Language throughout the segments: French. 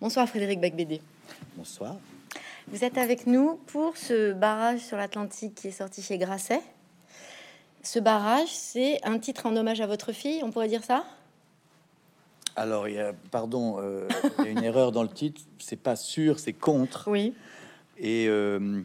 Bonsoir Frédéric Bacbédé. Bonsoir. Vous êtes avec nous pour ce barrage sur l'Atlantique qui est sorti chez Grasset. Ce barrage, c'est un titre en hommage à votre fille, on pourrait dire ça? Alors, il y a, pardon, euh, il y a une erreur dans le titre. C'est pas sûr, c'est contre. Oui. Et euh,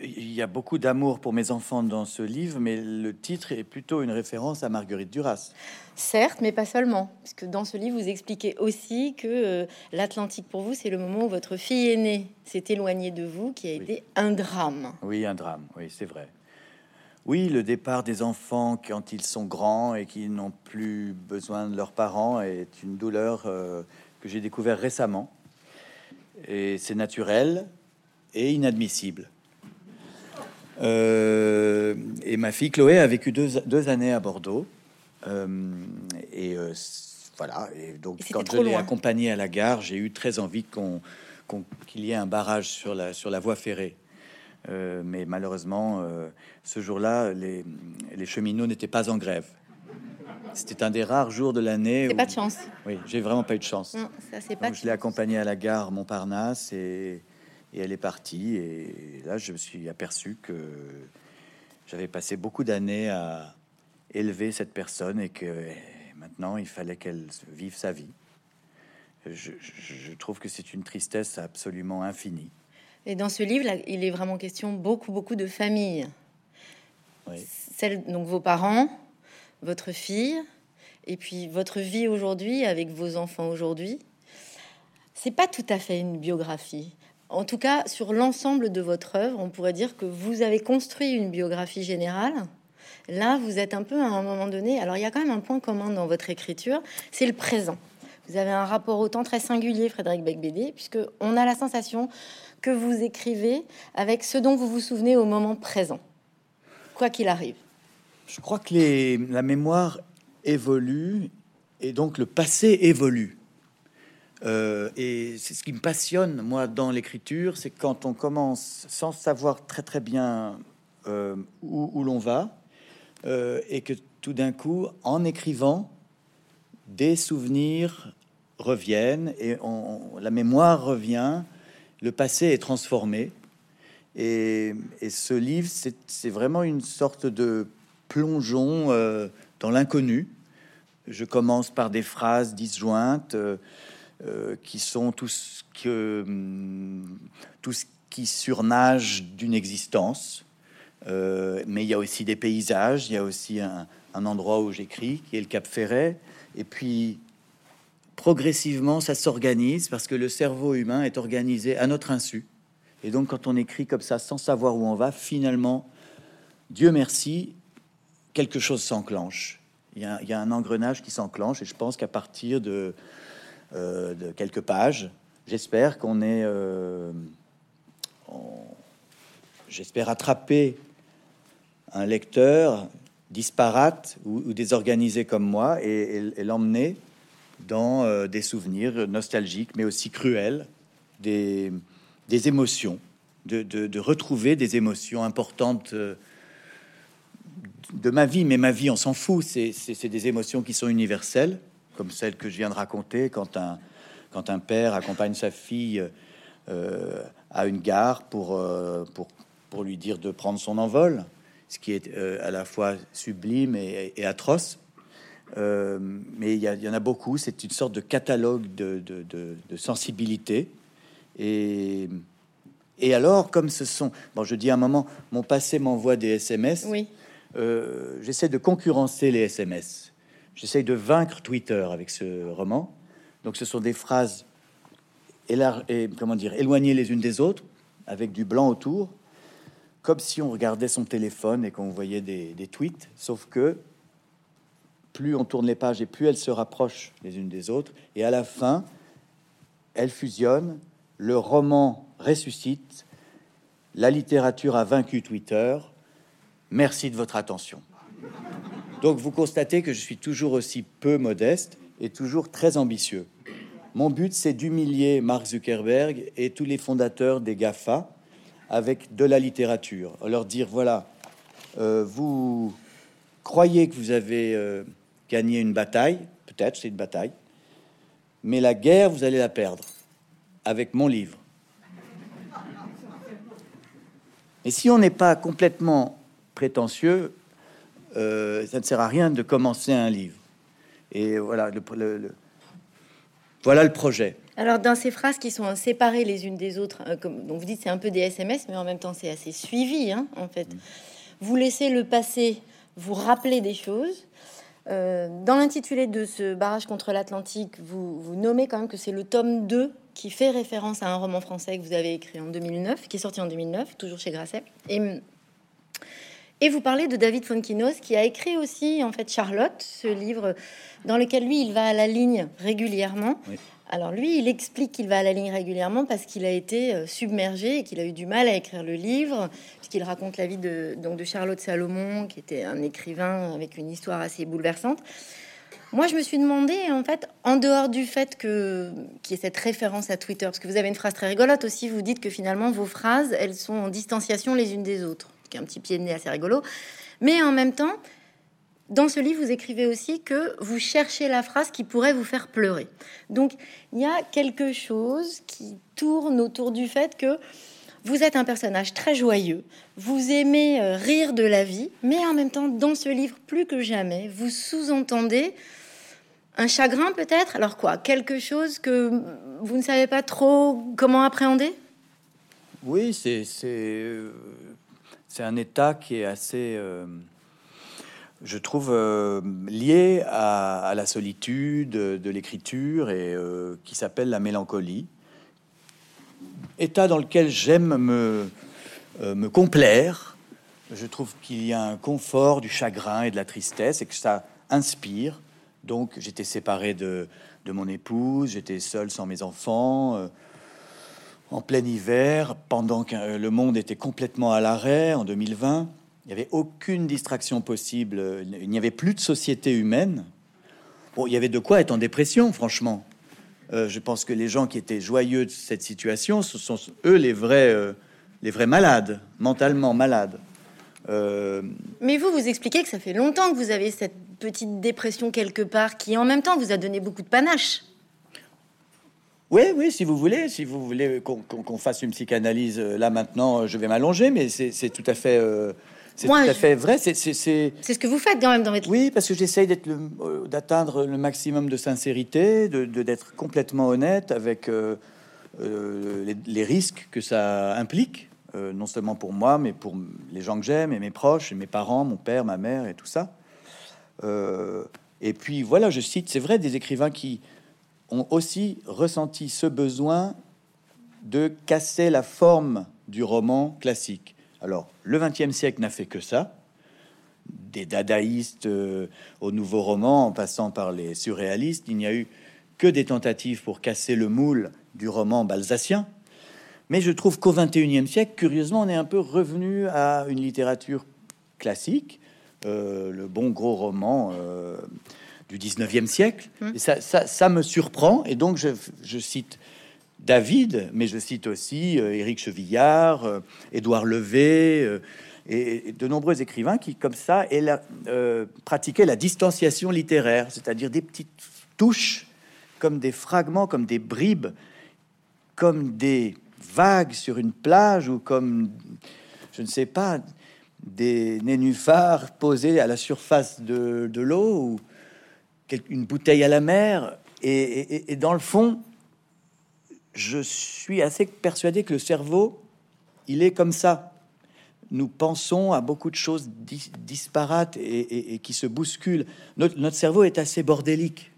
il y a beaucoup d'amour pour mes enfants dans ce livre, mais le titre est plutôt une référence à Marguerite Duras. Certes, mais pas seulement, puisque dans ce livre, vous expliquez aussi que euh, l'Atlantique pour vous, c'est le moment où votre fille aînée s'est éloignée de vous, qui a été un drame. Oui, un drame, oui, c'est vrai. Oui, le départ des enfants quand ils sont grands et qui n'ont plus besoin de leurs parents est une douleur euh, que j'ai découvert récemment. Et c'est naturel et inadmissible. Euh, et ma fille Chloé a vécu deux, années à Bordeaux. Euh, et euh, voilà. Et donc, quand je l'ai accompagnée à la gare, j'ai eu très envie qu'on qu'il y ait un barrage sur la, sur la voie ferrée. mais malheureusement, ce jour-là, les, les, cheminots n'étaient pas en grève. C'était un des rares jours de l'année. Pas de chance. Oui, j'ai vraiment pas eu de chance. Non, ça, pas je l'ai accompagnée à la gare Montparnasse et et elle est partie. Et là, je me suis aperçu que j'avais passé beaucoup d'années à élever cette personne et que maintenant, il fallait qu'elle vive sa vie. Je, trouve que c'est une tristesse absolument infinie. Et dans ce livre, là, il est vraiment question beaucoup, beaucoup de famille. Celle, donc vos parents, votre fille, et puis votre vie aujourd'hui avec vos enfants aujourd'hui. C'est pas tout à fait une biographie. En tout cas, sur l'ensemble de votre œuvre, on pourrait dire que vous avez construit une biographie générale. Là, vous êtes un peu à un moment donné. Alors, il y a quand même un point commun dans votre écriture, c'est le présent. Vous avez un rapport au temps très singulier, Frédéric Becbédé, puisque on a la sensation que vous écrivez avec ce dont vous vous souvenez au moment présent, quoi qu'il arrive. Je crois que la mémoire évolue et donc le passé évolue. Euh, et c'est ce qui me passionne, moi, dans l'écriture, c'est quand on commence sans savoir très très bien euh, où, l'on va, euh, et que tout d'un coup, en écrivant, des souvenirs reviennent, et la mémoire revient, le passé est transformé. Et ce livre, c'est vraiment une sorte de plongeon dans l'inconnu. Je commence par des phrases disjointes. Euh, qui sont tout ce, que, hum, tout ce qui surnage d'une existence. Euh, mais il y a aussi des paysages, il y a aussi un, endroit où j'écris, qui est le Cap Ferret. Et puis, progressivement, ça s'organise parce que le cerveau humain est organisé à notre insu. Et donc, quand on écrit comme ça, sans savoir où on va, finalement, Dieu merci, quelque chose s'enclenche. Il y, a un engrenage qui s'enclenche, et je pense qu'à partir de euh, de quelques pages. J'espère qu'on est, euh, j'espère attraper un lecteur disparate ou, désorganisé comme moi et, l'emmener dans euh, des souvenirs nostalgiques, mais aussi cruels, des, des émotions, de, de, retrouver des émotions importantes de ma vie, mais ma vie, on s'en fout, c'est des émotions qui sont universelles comme celle que je viens de raconter, quand un, quand un père accompagne sa fille euh, à une gare pour, euh, pour, pour, lui dire de prendre son envol, ce qui est euh, à la fois sublime et, atroce. mais il y, y, en a beaucoup, c'est une sorte de catalogue de, de, de, sensibilité. Et, et alors, comme ce sont, bon, je dis à un moment, mon passé m'envoie des SMS. Oui. J'essaie de concurrencer les SMS. J'essaye de vaincre Twitter avec ce roman. Donc, ce sont des phrases comment dire, éloignées les unes des autres, avec du blanc autour, comme si on regardait son téléphone et qu'on voyait des, tweets, sauf que plus on tourne les pages et plus elles se rapprochent les unes des autres, et à la fin, elles fusionnent, le roman ressuscite, la littérature a vaincu Twitter. Merci de votre attention. Donc vous constatez que je suis toujours aussi peu modeste et toujours très ambitieux. Mon but, c'est d'humilier Mark Zuckerberg et tous les fondateurs des GAFA avec de la littérature. Leur dire, voilà, euh, vous croyez que vous avez euh, gagné une bataille, peut-être c'est une bataille, mais la guerre, vous allez la perdre. avec mon livre. Et si on n'est pas complètement prétentieux, euh, ça ne sert à rien de commencer un livre. Et voilà le, voilà le projet. Alors, dans ces phrases qui sont séparées les unes des autres, euh, comme donc vous dites, c'est un peu des SMS, mais en même temps, c'est assez suivi, hein, en fait. Mm. Vous laissez le passé vous rappeler des choses. Euh, dans l'intitulé de ce barrage contre l'Atlantique, vous, vous nommez quand même que c'est le tome 2 qui fait référence à un roman français que vous avez écrit en 2009, qui est sorti en 2009, toujours chez Grasset. Et, et vous parlez de David Fonkinos, qui a écrit aussi, en fait, Charlotte, ce livre dans lequel lui, il va à la ligne régulièrement. Alors lui, il explique qu'il va à la ligne régulièrement parce qu'il a été euh, submergé et qu'il a eu du mal à écrire le livre, puisqu'il raconte la vie de, donc de Charlotte Salomon, qui était un écrivain avec une histoire assez bouleversante. Moi, je me suis demandé, en fait, en dehors du fait que qu'il y ait cette référence à Twitter, parce que vous avez une phrase très rigolote aussi, vous dites que finalement vos phrases, elles sont en distanciation les unes des autres, qui est un petit pied de nez assez rigolo. Mais en même temps, dans ce livre, vous écrivez aussi que vous cherchez la phrase qui pourrait vous faire pleurer. Donc, il y a quelque chose qui tourne autour du fait que vous êtes un personnage très joyeux, vous aimez euh, rire de la vie, mais en même temps, dans ce livre, plus que jamais, vous sous-entendez un chagrin peut-être? Alors quoi Quelque chose que vous ne savez pas trop comment appréhender? Oui, c'est euh, un état qui est assez, euh, je trouve, lié à, la solitude de l'écriture et qui s'appelle la mélancolie état dans lequel j'aime me, euh, me complaire. Je trouve qu'il y a un confort du chagrin et de la tristesse et que ça inspire. Donc j'étais séparé de, de mon épouse, j'étais seul sans mes enfants, euh, en plein hiver, pendant que euh, le monde était complètement à l'arrêt en 2020. Il n'y avait aucune distraction possible, il n'y avait plus de société humaine. Bon, il y avait de quoi être en dépression, franchement. Euh, je pense que les gens qui étaient joyeux de cette situation, ce sont eux les vrais, euh, les vrais malades, mentalement malades. Mais vous, vous expliquez que ça fait longtemps que vous avez cette petite dépression quelque part qui, en même temps, vous a donné beaucoup de panache. Oui, oui, si vous voulez, si vous voulez qu'on fasse une psychanalyse là maintenant, je vais m'allonger, mais c'est tout à fait c'est tout à fait vrai. C'est ce que vous faites quand même dans votre... Oui, parce que j'essaye euh, d'atteindre le maximum de sincérité, de d'être complètement honnête avec euh, euh, les, risques que ça implique, non seulement pour moi, mais pour les gens que j'aime et mes proches, et mes parents, mon père, ma mère et tout ça. et puis voilà, je cite, c'est vrai, des écrivains qui ont aussi ressenti ce besoin de casser la forme du roman classique. Alors, le XXe siècle n'a fait que ça. Des dadaïstes euh, au nouveau roman, en passant par les surréalistes, il n'y a eu que des tentatives pour casser le moule du roman balsacien. Mais je trouve qu'au XXIe siècle, curieusement, on est un peu revenu à une littérature classique, euh, le bon gros roman euh, du XIXe siècle. Hum. Et ça, ça, me surprend. Et donc, je, je cite David, mais je cite aussi euh, Éric Chevillard, euh, Édouard Levé euh, et, de nombreux écrivains qui, comme ça, pratiquaient la distanciation littéraire, c'est-à-dire des petites touches, comme des fragments, comme des bribes, comme des vagues sur une plage ou comme, je ne sais pas, des nénuphars posés à la surface de, l'eau ou une bouteille à la mer. et dans le fond, je suis assez persuadé que le cerveau, il est comme ça. Nous pensons à beaucoup de choses disparates et, qui se bousculent. Notre, cerveau est assez bordélique.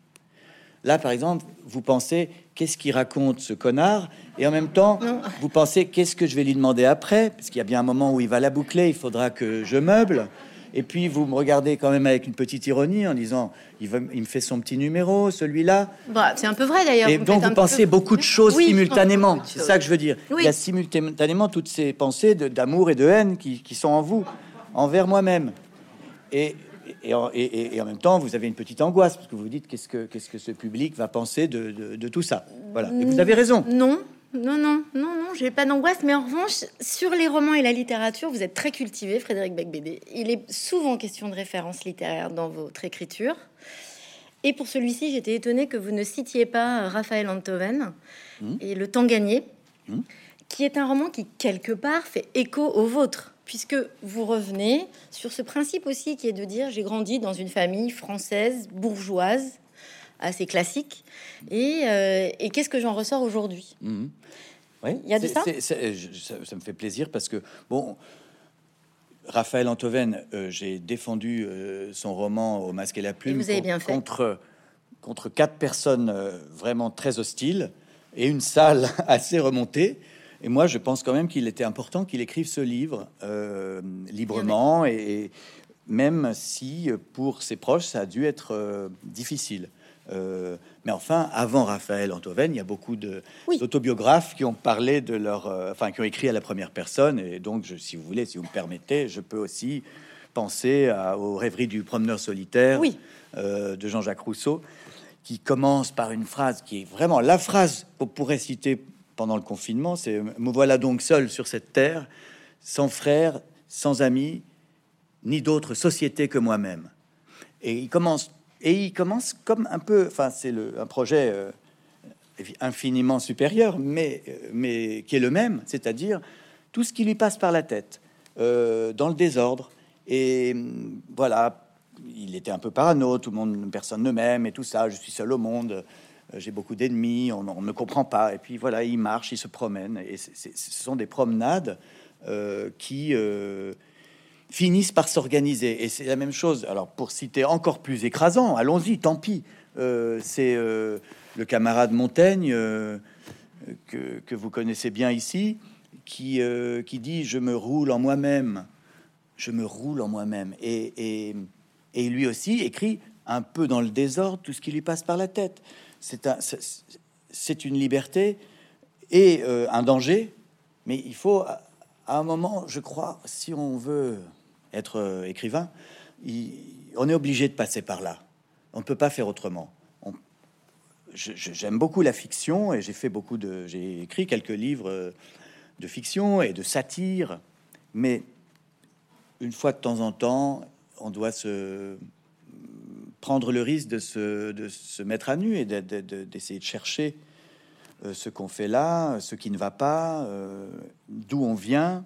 Là, par exemple, vous pensez qu'est-ce qu'il raconte ce connard, et en même temps, vous pensez qu'est-ce que je vais lui demander après, parce qu'il y a bien un moment où il va la boucler, il faudra que je meuble. Et puis vous me regardez quand même avec une petite ironie en disant il, il me fait son petit numéro, celui-là. Bah, c'est un peu vrai d'ailleurs. Et donc vous pensez beaucoup de choses simultanément. C'est ça que je veux dire. Il y a simultanément toutes ces pensées d'amour et de haine qui, sont en vous, envers moi-même. Et, et, et, en même temps, vous avez une petite angoisse parce que vous vous dites qu'est-ce que, qu'est-ce que ce public va penser de, de, de tout ça? Voilà. Et vous avez raison. Non, non, non, non, non, j'ai pas d'angoisse, mais en revanche, sur les romans et la littérature, vous êtes très cultivé, Frédéric Becbédé. Il est souvent question de références littéraires dans votre écriture. Et pour celui-ci, j'étais étonnée que vous ne citiez pas Raphaël Antoven hmm. et Le temps gagné, hmm. qui est un roman qui, quelque part, fait écho au vôtre, puisque vous revenez sur ce principe aussi qui est de dire j'ai grandi dans une famille française, bourgeoise, assez classique, et, euh, qu'est-ce que j'en ressors aujourd'hui hmm. Oui, il y a de ça? ça me fait plaisir parce que, bon, Raphaël Antoven, euh, j'ai défendu euh, son roman Au masque et la plume contre, contre quatre personnes vraiment très hostiles et une salle assez remontée. Et moi, je pense quand même qu'il était important qu'il écrive ce livre librement et, même si pour ses proches, ça a dû être difficile. Euh, mais enfin, avant Raphaël Antoven, il y a beaucoup d'autobiographes qui ont parlé de leur, euh, enfin, qui ont écrit à la première personne. Et donc, je, si vous voulez, si vous me permettez, je peux aussi penser à, aux rêveries du promeneur solitaire euh, de Jean-Jacques Rousseau, qui commence par une phrase qui est vraiment la phrase qu'on pourrait citer pendant le confinement. C'est me voilà donc seul sur cette terre, sans frère, sans amis, ni d'autre société que moi-même. Et il commence et il commence comme un peu, enfin c'est un projet euh, infiniment supérieur, mais, euh, mais qui est le même, c'est-à-dire tout ce qui lui passe par la tête, euh, dans le désordre. Et mm, voilà, il était un peu parano, tout le monde, personne ne m'aime et tout ça, je suis seul au monde, j'ai beaucoup d'ennemis, on ne me comprend pas. Et puis voilà, il marche, il se promène, et ce sont des promenades qui finissent par s'organiser. Et c'est la même chose. Alors, pour citer encore plus écrasant, allons-y, tant pis. Euh, c'est euh, le camarade Montaigne, euh, que, vous connaissez bien ici, qui, qui dit Je me roule en moi-même. Je me roule en moi-même. Et, et, lui aussi écrit un peu dans le désordre tout ce qui lui passe par la tête. C'est un, une liberté et un danger, mais il faut à un moment, je crois, si on veut être euh, écrivain, on est obligé de passer par là. On ne peut pas faire autrement. J'aime beaucoup la fiction et j'ai fait beaucoup de, j'ai écrit quelques livres euh, de fiction et de satire, mais une fois de temps en temps, on doit se prendre le risque de se, de se mettre à nu et d'essayer de, chercher euh, ce qu'on fait là, ce qui ne va pas, d'où on vient,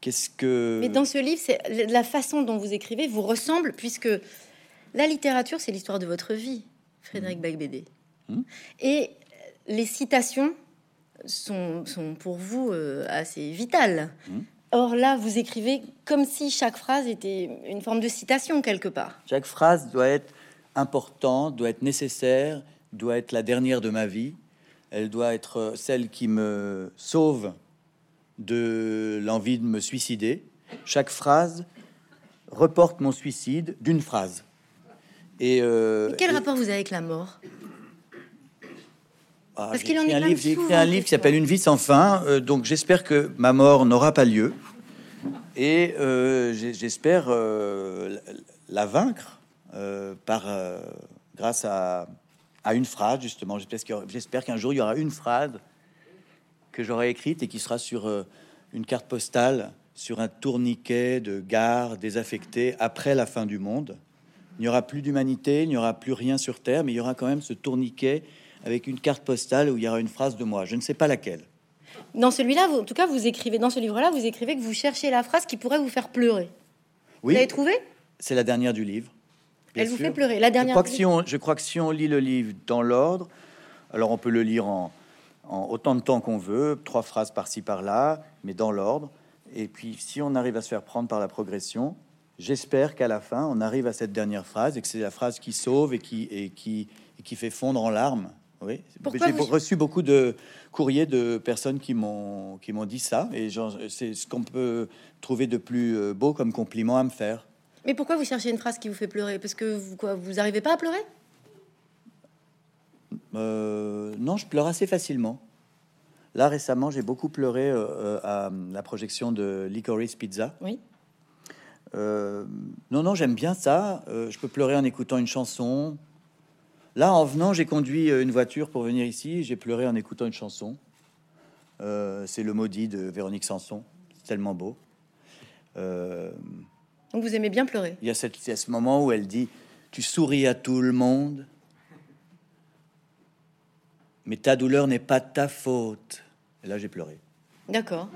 Qu'est-ce que... Mais dans ce livre, c'est la façon dont vous écrivez vous ressemble, puisque la littérature, c'est l'histoire de votre vie, Frédéric mmh. Mmh. Et les citations sont, sont pour vous euh, assez vitales. Mmh. Or là, vous écrivez comme si chaque phrase était une forme de citation quelque part. Chaque phrase doit être importante, doit être nécessaire, doit être la dernière de ma vie. Elle doit être celle qui me sauve de l'envie de me suicider. Chaque phrase reporte mon suicide d'une phrase. Et, euh, quel rapport vous avez avec la mort ah, Parce qu'il en est un livre, J'ai écrit un livre qui s'appelle Une vie sans fin, euh, donc j'espère que ma mort n'aura pas lieu. Et euh, j'espère la vaincre par grâce à, à, une phrase justement. J'espère qu'un jour il y aura une phrase que j'aurai écrite et qui sera sur euh, une carte postale, sur un tourniquet de gare désaffecté après la fin du monde. Il n'y aura plus d'humanité, il n'y aura plus rien sur Terre, mais il y aura quand même ce tourniquet avec une carte postale où il y aura une phrase de moi. Je ne sais pas laquelle. Dans celui-là, en tout cas, vous écrivez dans ce livre-là, vous écrivez que vous cherchez la phrase qui pourrait vous faire pleurer. Oui. Vous l'avez trouvé C'est la dernière du livre. Elle vous fait pleurer. La dernière. Je crois, que si on, je crois que si on lit le livre dans l'ordre, alors on peut le lire en, en autant de temps qu'on veut, trois phrases par-ci par-là, mais dans l'ordre. Et puis, si on arrive à se faire prendre par la progression, j'espère qu'à la fin, on arrive à cette dernière phrase et que c'est la phrase qui sauve et qui, et qui, qui fait fondre en larmes. Oui, j'ai reçu beaucoup de courriers de personnes qui m'ont qui m'ont dit ça, et c'est ce qu'on peut trouver de plus euh, beau comme compliment à me faire. Mais pourquoi vous cherchez une phrase qui vous fait pleurer? Parce que vous quoi, vous arrivez pas à pleurer? Euh, non, je pleure assez facilement. Là, récemment, j'ai beaucoup pleuré euh, euh, à la projection de Licorice Pizza. Oui. non, non, j'aime bien ça. je peux pleurer en écoutant une chanson. Là, en venant, j'ai conduit une voiture pour venir ici. J'ai pleuré en écoutant une chanson. C'est le maudit de Véronique Sanson. C'est tellement beau. Donc vous aimez bien pleurer? Il y a, cette, il y a ce moment où elle dit tu souris à tout le monde, mais ta douleur n'est pas ta faute. Et là, j'ai pleuré. D'accord.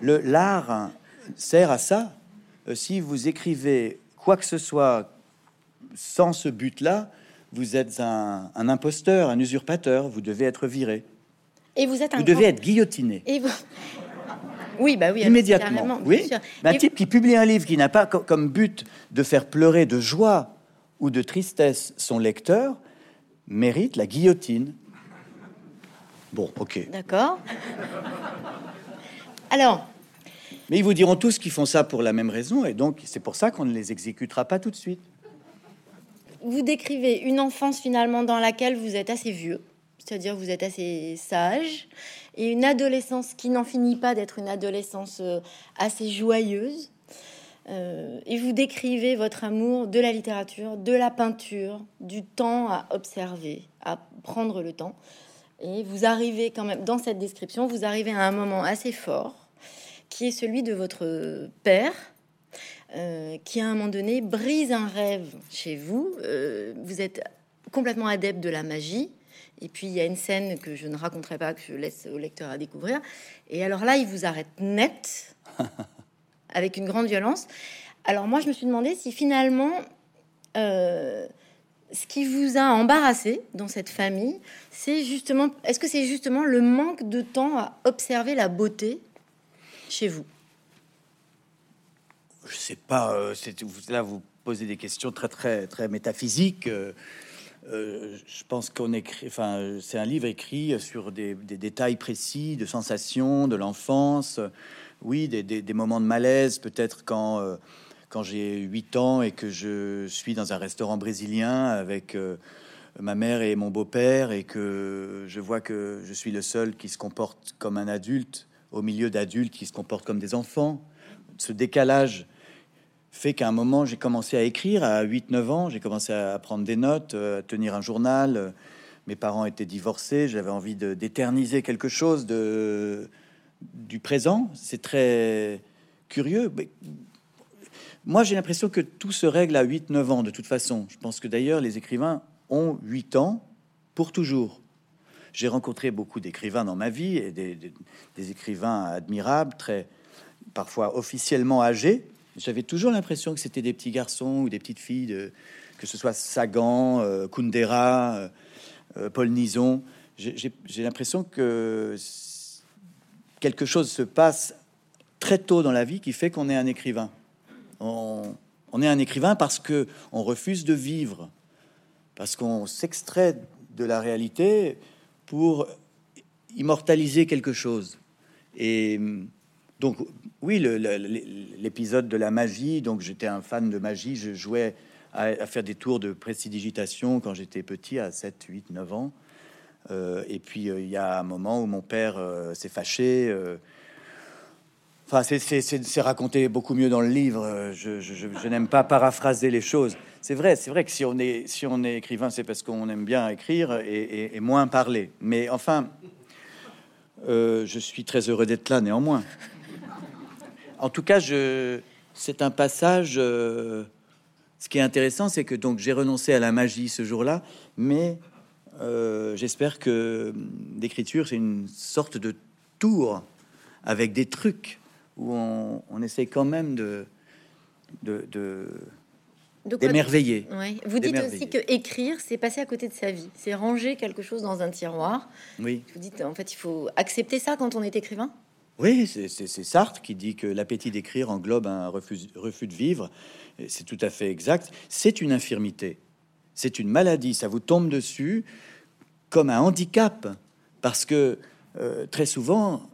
Le l'art sert à ça. Euh, si vous écrivez quoi que ce soit sans ce but-là, vous êtes un, imposteur, un usurpateur. Vous devez être viré. Et vous êtes un vous devez être guillotiné. Et vous... Oui, bah oui, immédiatement. Oui, un type qui publie un livre qui n'a pas comme but de faire pleurer de joie ou de tristesse son lecteur mérite la guillotine. Bon, ok. D'accord. Alors. Mais ils vous diront tous qu'ils font ça pour la même raison, et donc c'est pour ça qu'on ne les exécutera pas tout de suite. Vous décrivez une enfance finalement dans laquelle vous êtes assez vieux, c'est-à-dire vous êtes assez sage, et une adolescence qui n'en finit pas d'être une adolescence euh, assez joyeuse. Euh, et vous décrivez votre amour de la littérature, de la peinture, du temps à observer, à prendre le temps. Et vous arrivez quand même, dans cette description, vous arrivez à un moment assez fort, qui est celui de votre père, euh, qui à un moment donné brise un rêve chez vous. Euh, vous êtes complètement adepte de la magie. Et puis il y a une scène que je ne raconterai pas, que je laisse au lecteur à découvrir. Et alors là, il vous arrête net, avec une grande violence. Alors moi, je me suis demandé si finalement, euh, ce qui vous a embarrassé dans cette famille, c'est justement, est-ce que c'est justement le manque de temps à observer la beauté chez vous? Je sais pas. Euh, là, vous posez des questions très très très métaphysiques. Euh, euh, je pense qu'on écrit, enfin, c'est un livre écrit sur des, détails précis de sensations de l'enfance. Oui, des, des, moments de malaise, peut-être quand quand j'ai 8 ans et que je suis dans un restaurant brésilien avec euh, ma mère et mon beau-père et que je vois que je suis le seul qui se comporte comme un adulte au milieu d'adultes qui se comportent comme des enfants. Ce décalage fait qu'à un moment, j'ai commencé à écrire à 8-9 ans, j'ai commencé à prendre des notes, à tenir un journal. Mes parents étaient divorcés, j'avais envie d'éterniser quelque chose de du présent. C'est très curieux. Mais moi, j'ai l'impression que tout se règle à 8-9 ans, de toute façon. Je pense que d'ailleurs, les écrivains ont 8 ans pour toujours. J'ai rencontré beaucoup d'écrivains dans ma vie, et des, écrivains admirables, très parfois officiellement âgés. J'avais toujours l'impression que c'était des petits garçons ou des petites filles, que ce soit Sagan, euh, Kundera, euh, euh, Paul Nison. J'ai l'impression que quelque chose se passe très tôt dans la vie qui fait qu'on est un écrivain on, est un écrivain parce que on refuse de vivre, parce qu'on s'extrait de la réalité pour immortaliser quelque chose. Et donc, oui, l'épisode de la magie, donc j'étais un fan de magie, je jouais à, faire des tours de prestidigitation quand j'étais petit, à 7, 8, 9 ans. Euh, et puis, euh, il y a un moment où mon père euh, s'est fâché Enfin, c'est raconté beaucoup mieux dans le livre. Je, n'aime pas paraphraser les choses. C'est vrai, c'est vrai que si on est, écrivain, c'est parce qu'on aime bien écrire et, moins parler. Mais enfin, euh, je suis très heureux d'être là néanmoins. En tout cas, c'est un passage. Euh, ce qui est intéressant, c'est que donc j'ai renoncé à la magie ce jour-là, mais euh, j'espère que l'écriture, c'est une sorte de tour avec des trucs où on, essaie quand même de, de, d'émerveiller. Vous dites aussi que écrire, c'est passer à côté de sa vie, c'est ranger quelque chose dans un tiroir. Oui. Vous dites en fait, il faut accepter ça quand on est écrivain? Oui, c'est Sartre qui dit que l'appétit d'écrire englobe un refus, refus de vivre. C'est tout à fait exact. C'est une infirmité, c'est une maladie. Ça vous tombe dessus comme un handicap parce que euh, très souvent,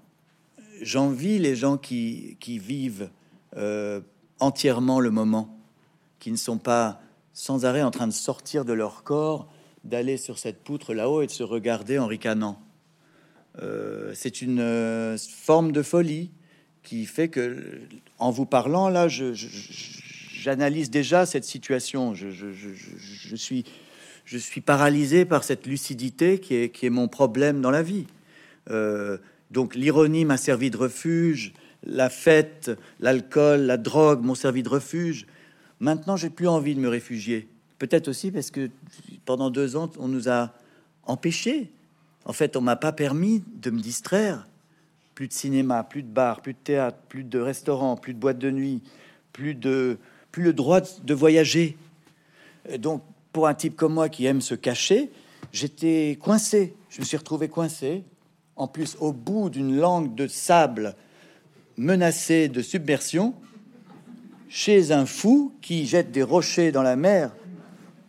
j'envie les gens qui, vivent euh, entièrement le moment, qui ne sont pas sans arrêt en train de sortir de leur corps, d'aller sur cette poutre là-haut et de se regarder en ricanant. Euh, c'est une euh, forme de folie qui fait que, en vous parlant là, j'analyse déjà cette situation. Je, suis, je suis paralysé par cette lucidité qui est, qui est mon problème dans la vie. Donc l'ironie m'a servi de refuge, la fête, l'alcool, la drogue m'ont servi de refuge. Maintenant, j'ai plus envie de me réfugier. peut-être aussi parce que pendant deux ans, on nous a empêchés. En fait, on m'a pas permis de me distraire. Plus de cinéma, plus de bar, plus de théâtre, plus de restaurants, plus de boîtes de nuit, plus de plus le droit de voyager. donc, pour un type comme moi qui aime se cacher, j'étais coincé. Je me suis retrouvé coincé. En plus, au bout d'une langue de sable menacée de submersion, chez un fou qui jette des rochers dans la mer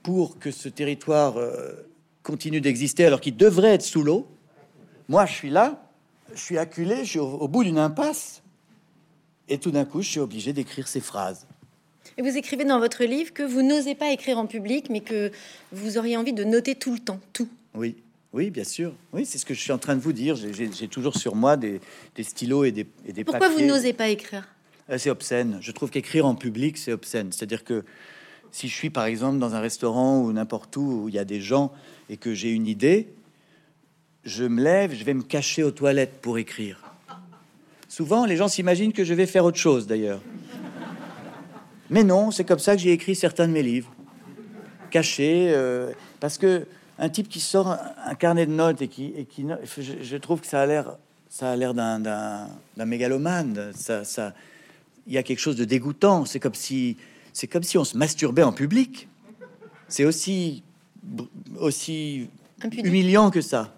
pour que ce territoire euh, continue d'exister alors qu'il devrait être sous l'eau. Moi, je suis là, je suis acculé, je suis au bout d'une impasse. Et tout d'un coup, je suis obligé d'écrire ces phrases. Et vous écrivez dans votre livre que vous n'osez pas écrire en public, mais que vous auriez envie de noter tout le temps, tout. Oui, oui, bien sûr. Oui, c'est ce que je suis en train de vous dire. J'ai toujours sur moi des, stylos et des, et des Pourquoi vous n'osez pas écrire? Euh, C'est obscène. Je trouve qu'écrire en public, c'est obscène. C'est-à-dire que si je suis, par exemple, dans un restaurant ou n'importe où où il y a des gens et que j'ai une idée, je me lève, je vais me cacher aux toilettes pour écrire. Souvent, les gens s'imaginent que je vais faire autre chose, d'ailleurs. Mais non, c'est comme ça que j'ai écrit certains de mes livres, cachés, euh, parce que un type qui sort un, carnet de notes et qui, et qui je, trouve que ça a l'air, ça a l'air d'un, d'un, mégalomane. Ça, ça, il y a quelque chose de dégoûtant. C'est comme si, c'est comme si on se masturbait en public. C'est aussi, aussi humiliant que ça.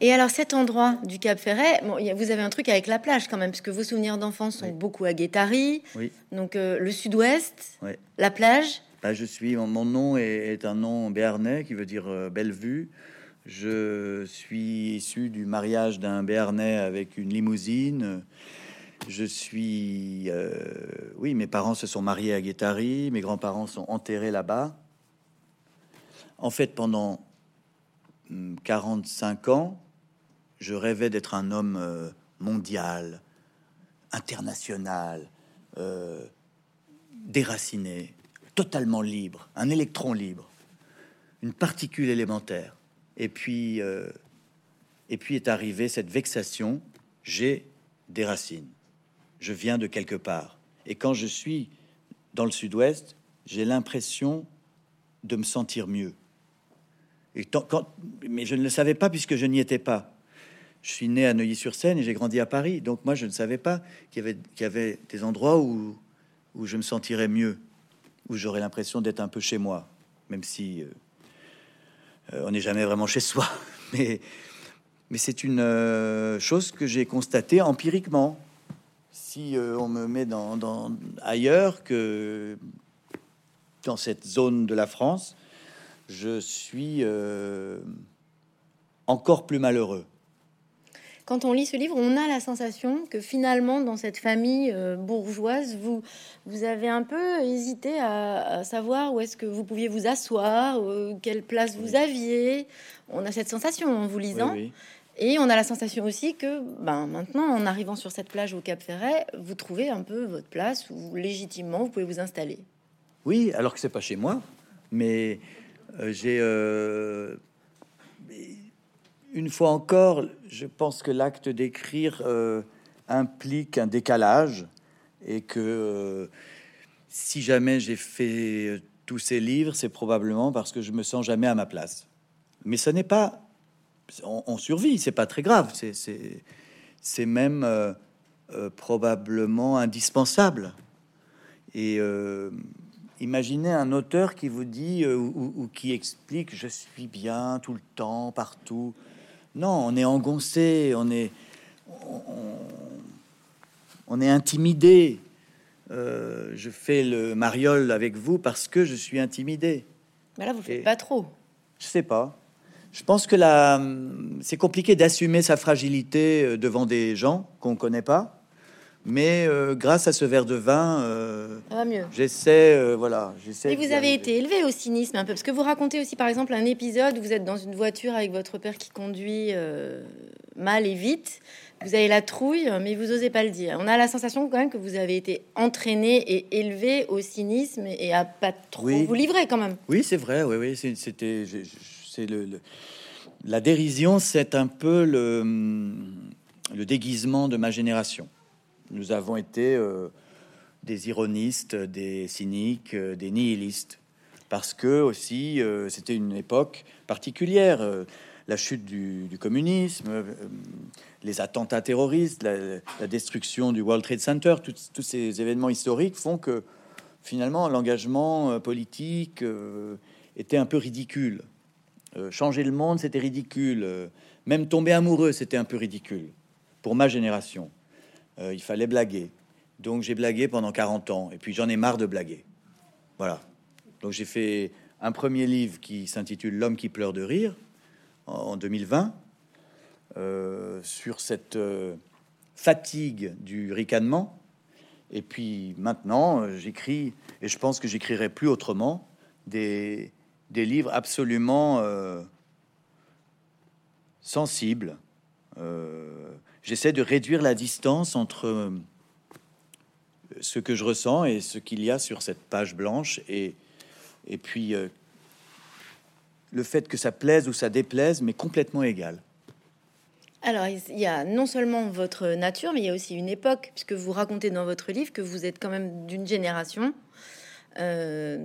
Et alors cet endroit du Cap Ferret, bon, vous avez un truc avec la plage quand même, parce que vos souvenirs d'enfance sont beaucoup à Guétari, oui. donc euh, le sud-ouest, la plage. Bah, je suis, mon nom est, un nom béarnais qui veut dire euh, belle vue. Je suis issu du mariage d'un béarnais avec une limousine. Je suis, euh, oui, mes parents se sont mariés à Guétari, mes grands-parents sont enterrés là-bas. En fait, pendant 45 hum, ans, je rêvais d'être un homme euh, mondial, international, déraciné, totalement libre, un électron libre, une particule élémentaire. Et puis, euh, et puis est arrivée cette vexation. J'ai des racines. Je viens de quelque part. Et quand je suis dans le sud-ouest, j'ai l'impression de me sentir mieux. Et quand, mais je ne le savais pas puisque je n'y étais pas. Je suis né à Neuilly-sur-Seine et j'ai grandi à Paris. Donc moi, je ne savais pas qu'il y y avait des endroits où, où je me sentirais mieux, où j'aurais l'impression d'être un peu chez moi, même si euh, euh, on n'est jamais vraiment chez soi. Mais, mais c'est une euh, chose que j'ai constatée empiriquement. Si on me met dans, dans, ailleurs que dans cette zone de la France, je suis encore plus malheureux quand on lit ce livre, on a la sensation que finalement, dans cette famille euh, bourgeoise, vous, vous avez un peu hésité à, savoir où est-ce que vous pouviez vous asseoir, euh, quelle place vous aviez. On a cette sensation en vous lisant. Et on a la sensation aussi que ben, maintenant, en arrivant sur cette plage au Cap Ferret, vous trouvez un peu votre place où légitimement vous pouvez vous installer. Oui, alors que c'est pas chez moi, mais euh, j'ai une fois encore, je pense que l'acte d'écrire euh, implique un décalage et que euh, si jamais j'ai fait euh, tous ces livres, c'est probablement parce que je me sens jamais à ma place. Mais ce n'est pas, on, survit, c'est pas très grave, c'est même probablement indispensable. Et imaginez un auteur qui vous dit ou, qui explique je suis bien tout le temps, partout. Non, on est engoncé, on est, on, est intimidé. Euh, je fais le mariole avec vous parce que je suis intimidé. Mais là, vous faites pas trop. Je sais pas. Je pense que là, c'est compliqué d'assumer sa fragilité euh, devant des gens qu'on connaît pas. Mais euh, grâce à ce verre de vin, euh, mieux. J'essaie, euh, voilà, j'essaie. Et vous avez été élevé au cynisme un peu, parce que vous racontez aussi, par exemple, un épisode où vous êtes dans une voiture avec votre père qui conduit mal et vite. Vous avez la trouille, mais vous osez pas le dire. On a la sensation quand même que vous avez été entraîné et élevé au cynisme et à pas trop vous livrer quand même. Oui, c'est vrai. Oui, oui, c'était, c'est le, la dérision, c'est un peu le, le déguisement de ma génération. Nous avons été euh, des ironistes, des cyniques, euh, des nihilistes. parce que aussi c'était une époque particulière la chute du, communisme, les attentats terroristes, la, destruction du World Trade Center, tous ces événements historiques font que finalement l'engagement politique était un peu ridicule. changer le monde, c'était ridicule. même tomber amoureux, c'était un peu ridicule pour ma génération. Euh, il fallait blaguer. Donc j'ai blagué pendant 40 ans, et puis j'en ai marre de blaguer. Voilà. Donc j'ai fait un premier livre qui s'intitule L'homme qui pleure de rire en 2020, euh, sur cette euh, fatigue du ricanement. Et puis maintenant, j'écris, et je pense que j'écrirai plus autrement, des, des livres absolument sensibles, j'essaie de réduire la distance entre euh, ce que je ressens et ce qu'il y a sur cette page blanche et, et puis euh, le fait que ça plaise ou ça déplaise, mais complètement égal. Alors, il y a non seulement votre nature, mais il y a aussi une époque, puisque vous racontez dans votre livre que vous êtes quand même d'une génération euh,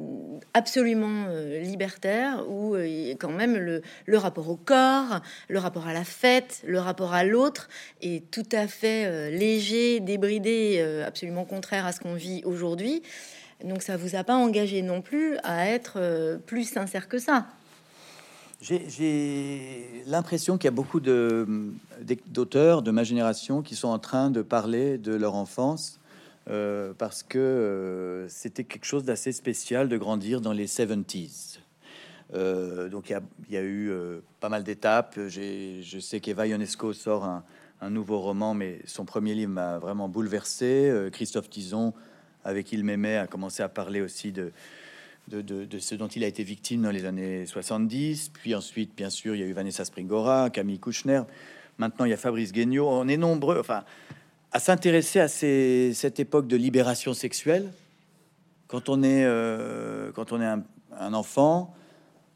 absolument euh, libertaire où euh, quand même le, le, rapport au corps, le rapport à la fête, le rapport à l'autre est tout à fait léger, débridé, absolument contraire à ce qu'on vit aujourd'hui. Donc ça vous a pas engagé non plus à être plus sincère que ça. J'ai l'impression qu'il y a beaucoup d'auteurs de ma génération qui sont en train de parler de leur enfance euh, parce que euh, c'était quelque chose d'assez spécial de grandir dans les 70s. Euh, donc il y, a eu pas mal d'étapes. Je sais qu'Eva Ionesco sort un, nouveau roman, mais son premier livre m'a vraiment bouleversé. Christophe Tison, avec il m'aimait, a commencé à parler aussi de, ce dont il a été victime dans les années 70. Puis ensuite, bien sûr, il y a eu Vanessa Springora, Camille Kouchner. Maintenant, il y a Fabrice Guignot. On est nombreux. Enfin, à s'intéresser à cette époque de libération sexuelle. Quand on est, euh, quand on est un, enfant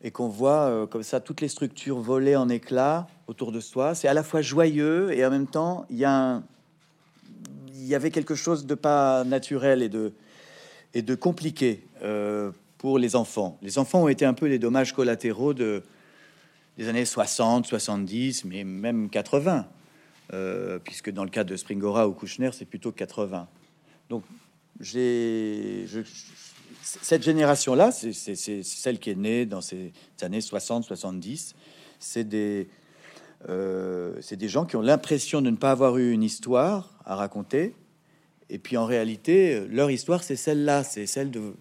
et qu'on voit euh, comme ça toutes les structures voler en éclats autour de soi, c'est à la fois joyeux et en même temps, il y, y avait quelque chose de pas naturel et de, et de compliqué euh, pour les enfants. Les enfants ont été un peu les dommages collatéraux de, des années 60, 70, mais même 80. Euh, puisque dans le cas de Springora ou Kouchner, c'est plutôt 80. Donc, j'ai cette génération-là, c'est celle qui est née dans ces années 60-70. C'est des, euh, des gens qui ont l'impression de ne pas avoir eu une histoire à raconter. Et puis en réalité, leur histoire, c'est celle-là, c'est celle de,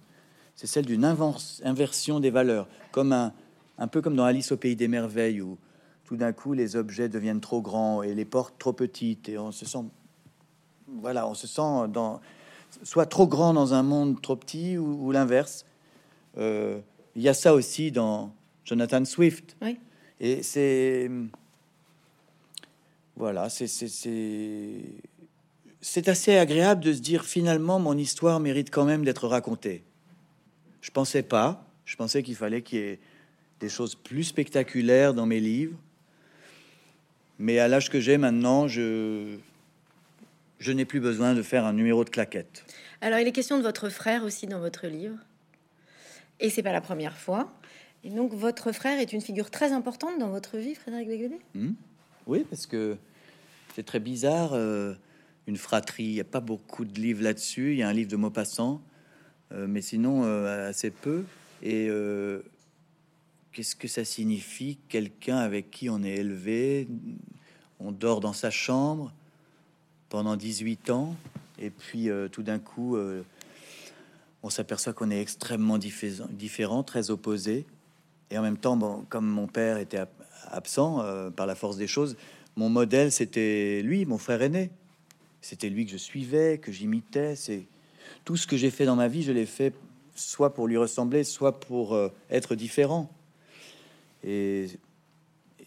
c'est celle d'une inversion des valeurs, comme un, un peu comme dans Alice au pays des merveilles, où tout d'un coup, les objets deviennent trop grands et les portes trop petites et on se sent, voilà, on se sent dans, soit trop grand dans un monde trop petit ou, l'inverse. Euh, il y a ça aussi dans Jonathan Swift. Et c'est, voilà, c'est c'est assez agréable de se dire finalement mon histoire mérite quand même d'être racontée. Je pensais pas, je pensais qu'il fallait qu'il y ait des choses plus spectaculaires dans mes livres. Mais à l'âge que j'ai maintenant, je, je n'ai plus besoin de faire un numéro de claquette. Alors, il est question de votre frère aussi dans votre livre. Et c'est pas la première fois. Et donc, votre frère est une figure très importante dans votre vie, Frédéric Béguelet hmm? Oui, parce que c'est très bizarre. Euh, une fratrie, il n'y a pas beaucoup de livres là-dessus. Il y a un livre de Maupassant, euh, mais sinon, euh, assez peu. Et qu'est-ce que ça signifie quelqu'un avec qui on est élevé On dort dans sa chambre pendant 18 ans, et puis euh, tout d'un coup, euh, on s'aperçoit qu'on est extrêmement différent, très opposé. Et en même temps, bon, comme mon père était absent euh, par la force des choses, mon modèle, c'était lui, mon frère aîné. C'était lui que je suivais, que j'imitais. C'est tout ce que j'ai fait dans ma vie, je l'ai fait soit pour lui ressembler, soit pour être différent. Et,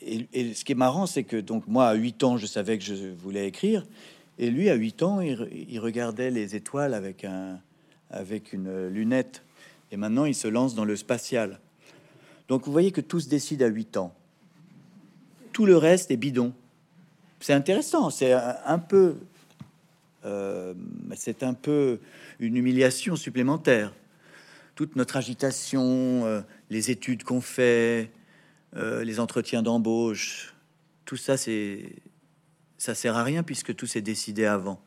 et, ce qui est marrant, c'est que donc moi, à 8 ans, je savais que je voulais écrire. Et lui, à 8 ans, il, regardait les étoiles avec, un, avec une lunette. Et maintenant, il se lance dans le spatial. Donc, vous voyez que tout se décide à 8 ans. Tout le reste est bidon. C'est intéressant. C'est un, peu, euh, c'est un peu une humiliation supplémentaire toute notre agitation, euh, les études qu'on fait, euh, les entretiens d'embauche, tout ça, c'est ça sert à rien puisque tout s'est décidé avant.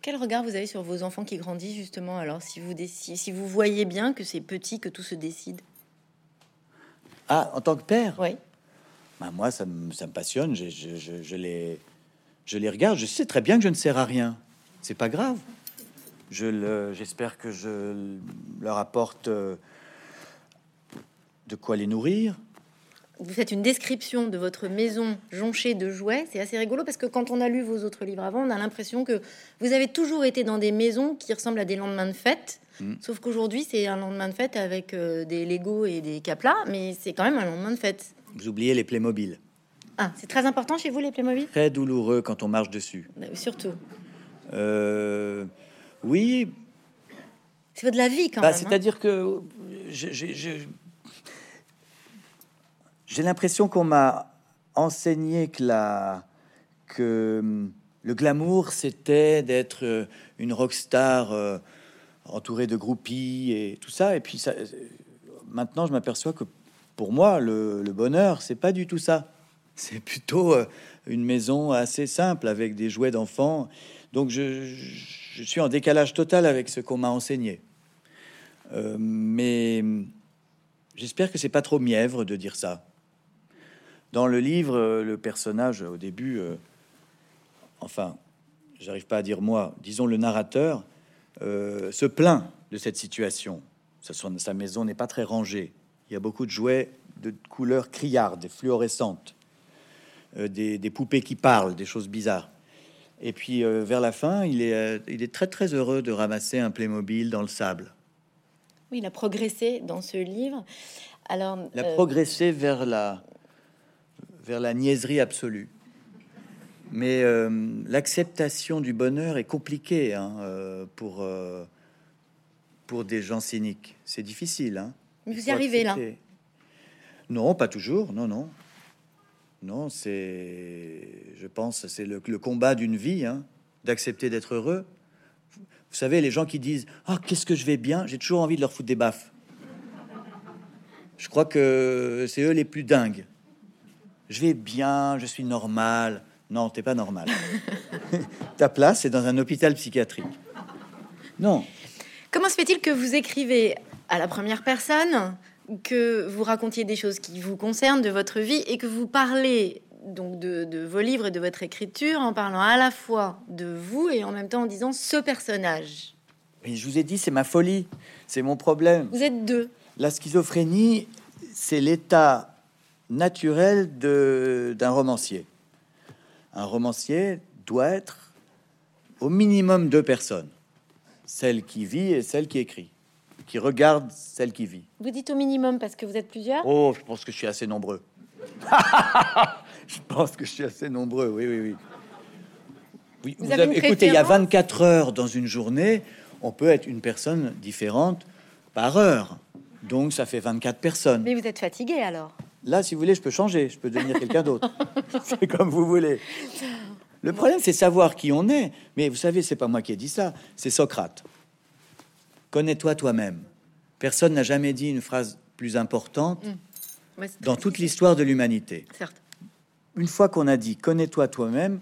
Quel regard vous avez sur vos enfants qui grandissent justement alors si vous si vous voyez bien que c'est petit que tout se décide? Ah, en tant que père? Oui. Bah, moi, ça me, ça me passionne. Je, je, je, je, les, je les regarde. Je sais très bien que je ne sers à rien. C'est pas grave. Je le, j'espère que je leur apporte euh, de quoi les nourrir, vous faites une description de votre maison jonchée de jouets. C'est assez rigolo parce que quand on a lu vos autres livres avant, on a l'impression que vous avez toujours été dans des maisons qui ressemblent à des lendemains de fête. Mm. Sauf qu'aujourd'hui, c'est un lendemain de fête avec euh, des Lego et des Caplas, mais c'est quand même un lendemain de fête. Vous oubliez les Playmobil. Ah, c'est très important chez vous, les Playmobil? Très douloureux quand on marche dessus. Bah surtout. Euh, oui. C'est de la vie quand bah, même. Hein. C'est-à-dire que j'ai j'ai l'impression qu'on m'a enseigné que, la, que hum, le glamour, c'était d'être euh, une rockstar euh, entourée de groupies et tout ça. Et puis ça, euh, maintenant, je m'aperçois que pour moi, le, bonheur, c'est pas du tout ça. C'est plutôt une maison assez simple avec des jouets d'enfants. Donc je, je, suis en décalage total avec ce qu'on m'a enseigné. mais hum, j'espère que c'est pas trop mièvre de dire ça. Dans le livre, euh, le personnage, au début, euh, enfin, j'arrive pas à dire moi, disons le narrateur, euh, se plaint de cette situation. Sa, maison n'est pas très rangée. Il y a beaucoup de jouets de couleurs criardes, fluorescentes, des, des, poupées qui parlent, des choses bizarres. Et puis vers la fin, il est, il est très très heureux de ramasser un Playmobil dans le sable. Oui, il a progressé dans ce livre. Alors, il a progressé vers la, vers la niaiserie absolue. Mais euh, l'acceptation du bonheur est compliquée hein, euh, pour, euh, pour des gens cyniques. C'est difficile. Hein. Mais vous y arrivez là Non, pas toujours. Non, non. Non, c'est, je pense, c'est le, combat d'une vie, hein, d'accepter d'être heureux. Vous savez, les gens qui disent Ah, qu'est-ce que je vais bien? J'ai toujours envie de leur foutre des baffes. Je crois que c'est eux les plus dingues je vais bien, je suis normal. Non, t'es pas normal. Ta place est dans un hôpital psychiatrique. Non. Comment se fait-il que vous écrivez à la première personne, que vous racontiez des choses qui vous concernent de votre vie et que vous parlez donc de, vos livres et de votre écriture en parlant à la fois de vous et en même temps en disant ce personnage? Je vous ai dit, c'est ma folie, c'est mon problème. Vous êtes deux. La schizophrénie, c'est l'état naturel d'un romancier. Un romancier doit être au minimum deux personnes, celle qui vit et celle qui écrit, qui regarde celle qui vit. Vous dites au minimum parce que vous êtes plusieurs? Oh, je pense que je suis assez nombreux. je pense que je suis assez nombreux, oui, oui, oui. oui vous, avez, écoutez, il y a 24 heures dans une journée, on peut être une personne différente par heure. Donc ça fait 24 personnes. Mais vous êtes fatigué alors? Là, si vous voulez, je peux changer, je peux devenir quelqu'un d'autre. c'est comme vous voulez. Le problème, c'est savoir qui on est. Mais vous savez, c'est pas moi qui ai dit ça, c'est Socrate. Connais-toi toi-même. Personne n'a jamais dit une phrase plus importante mm. dans toute l'histoire de l'humanité. Une fois qu'on a dit connais-toi toi-même,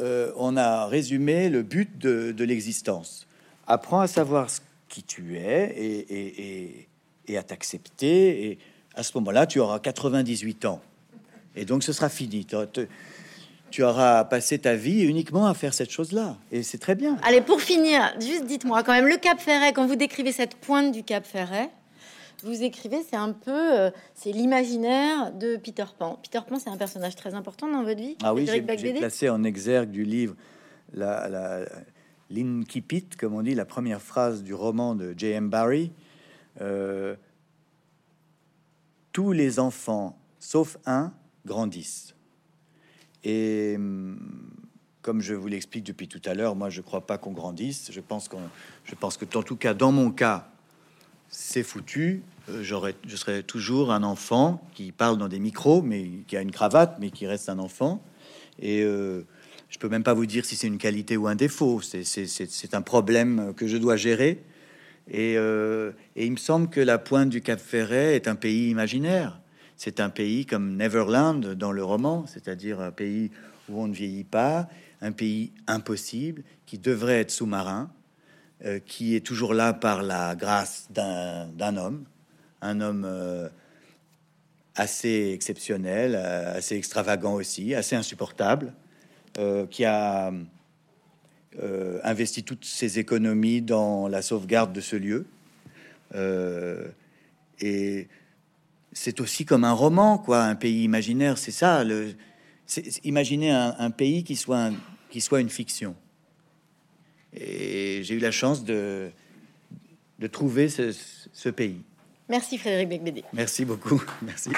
euh, on a résumé le but de, l'existence. Apprends à savoir qui tu es et, et à t'accepter et à ce moment-là, tu auras 98 ans. Et donc, ce sera fini. Tu auras passé ta vie uniquement à faire cette chose-là. Et c'est très bien. Allez, pour finir, juste dites-moi quand même, le Cap Ferret, quand vous décrivez cette pointe du Cap Ferret, vous écrivez, c'est un peu, euh, c'est l'imaginaire de Peter Pan. Peter Pan, c'est un personnage très important dans votre vie. Ah oui, j'ai placé en exergue du livre la, la l'incipit, comme on dit, la première phrase du roman de J.M. Barrie. Euh, tous les enfants, sauf un, grandissent. Et hum, comme je vous l'explique depuis tout à l'heure, moi je crois pas qu'on grandisse. Je pense je pense que en tout cas dans mon cas, c'est foutu. Euh, je serais toujours un enfant qui parle dans des micros, mais qui a une cravate, mais qui reste un enfant. Et euh, je peux même pas vous dire si c'est une qualité ou un défaut. C'est un problème que je dois gérer Et, euh, et, il me semble que la pointe du Cap Ferret est un pays imaginaire. C'est un pays comme Neverland dans le roman, c'est-à-dire un pays où on ne vieillit pas, un pays impossible qui devrait être sous-marin, euh, qui est toujours là par la grâce d'un homme, un homme euh, assez exceptionnel, assez extravagant aussi, assez insupportable, qui a investi toutes ses économies dans la sauvegarde de ce lieu. et c'est aussi comme un roman, quoi, un pays imaginaire, c'est ça. Le, imaginer un, pays qui soit, qui soit une fiction. Et j'ai eu la chance de, de trouver ce, ce pays. Merci Frédéric Becbédé. Merci beaucoup. Merci.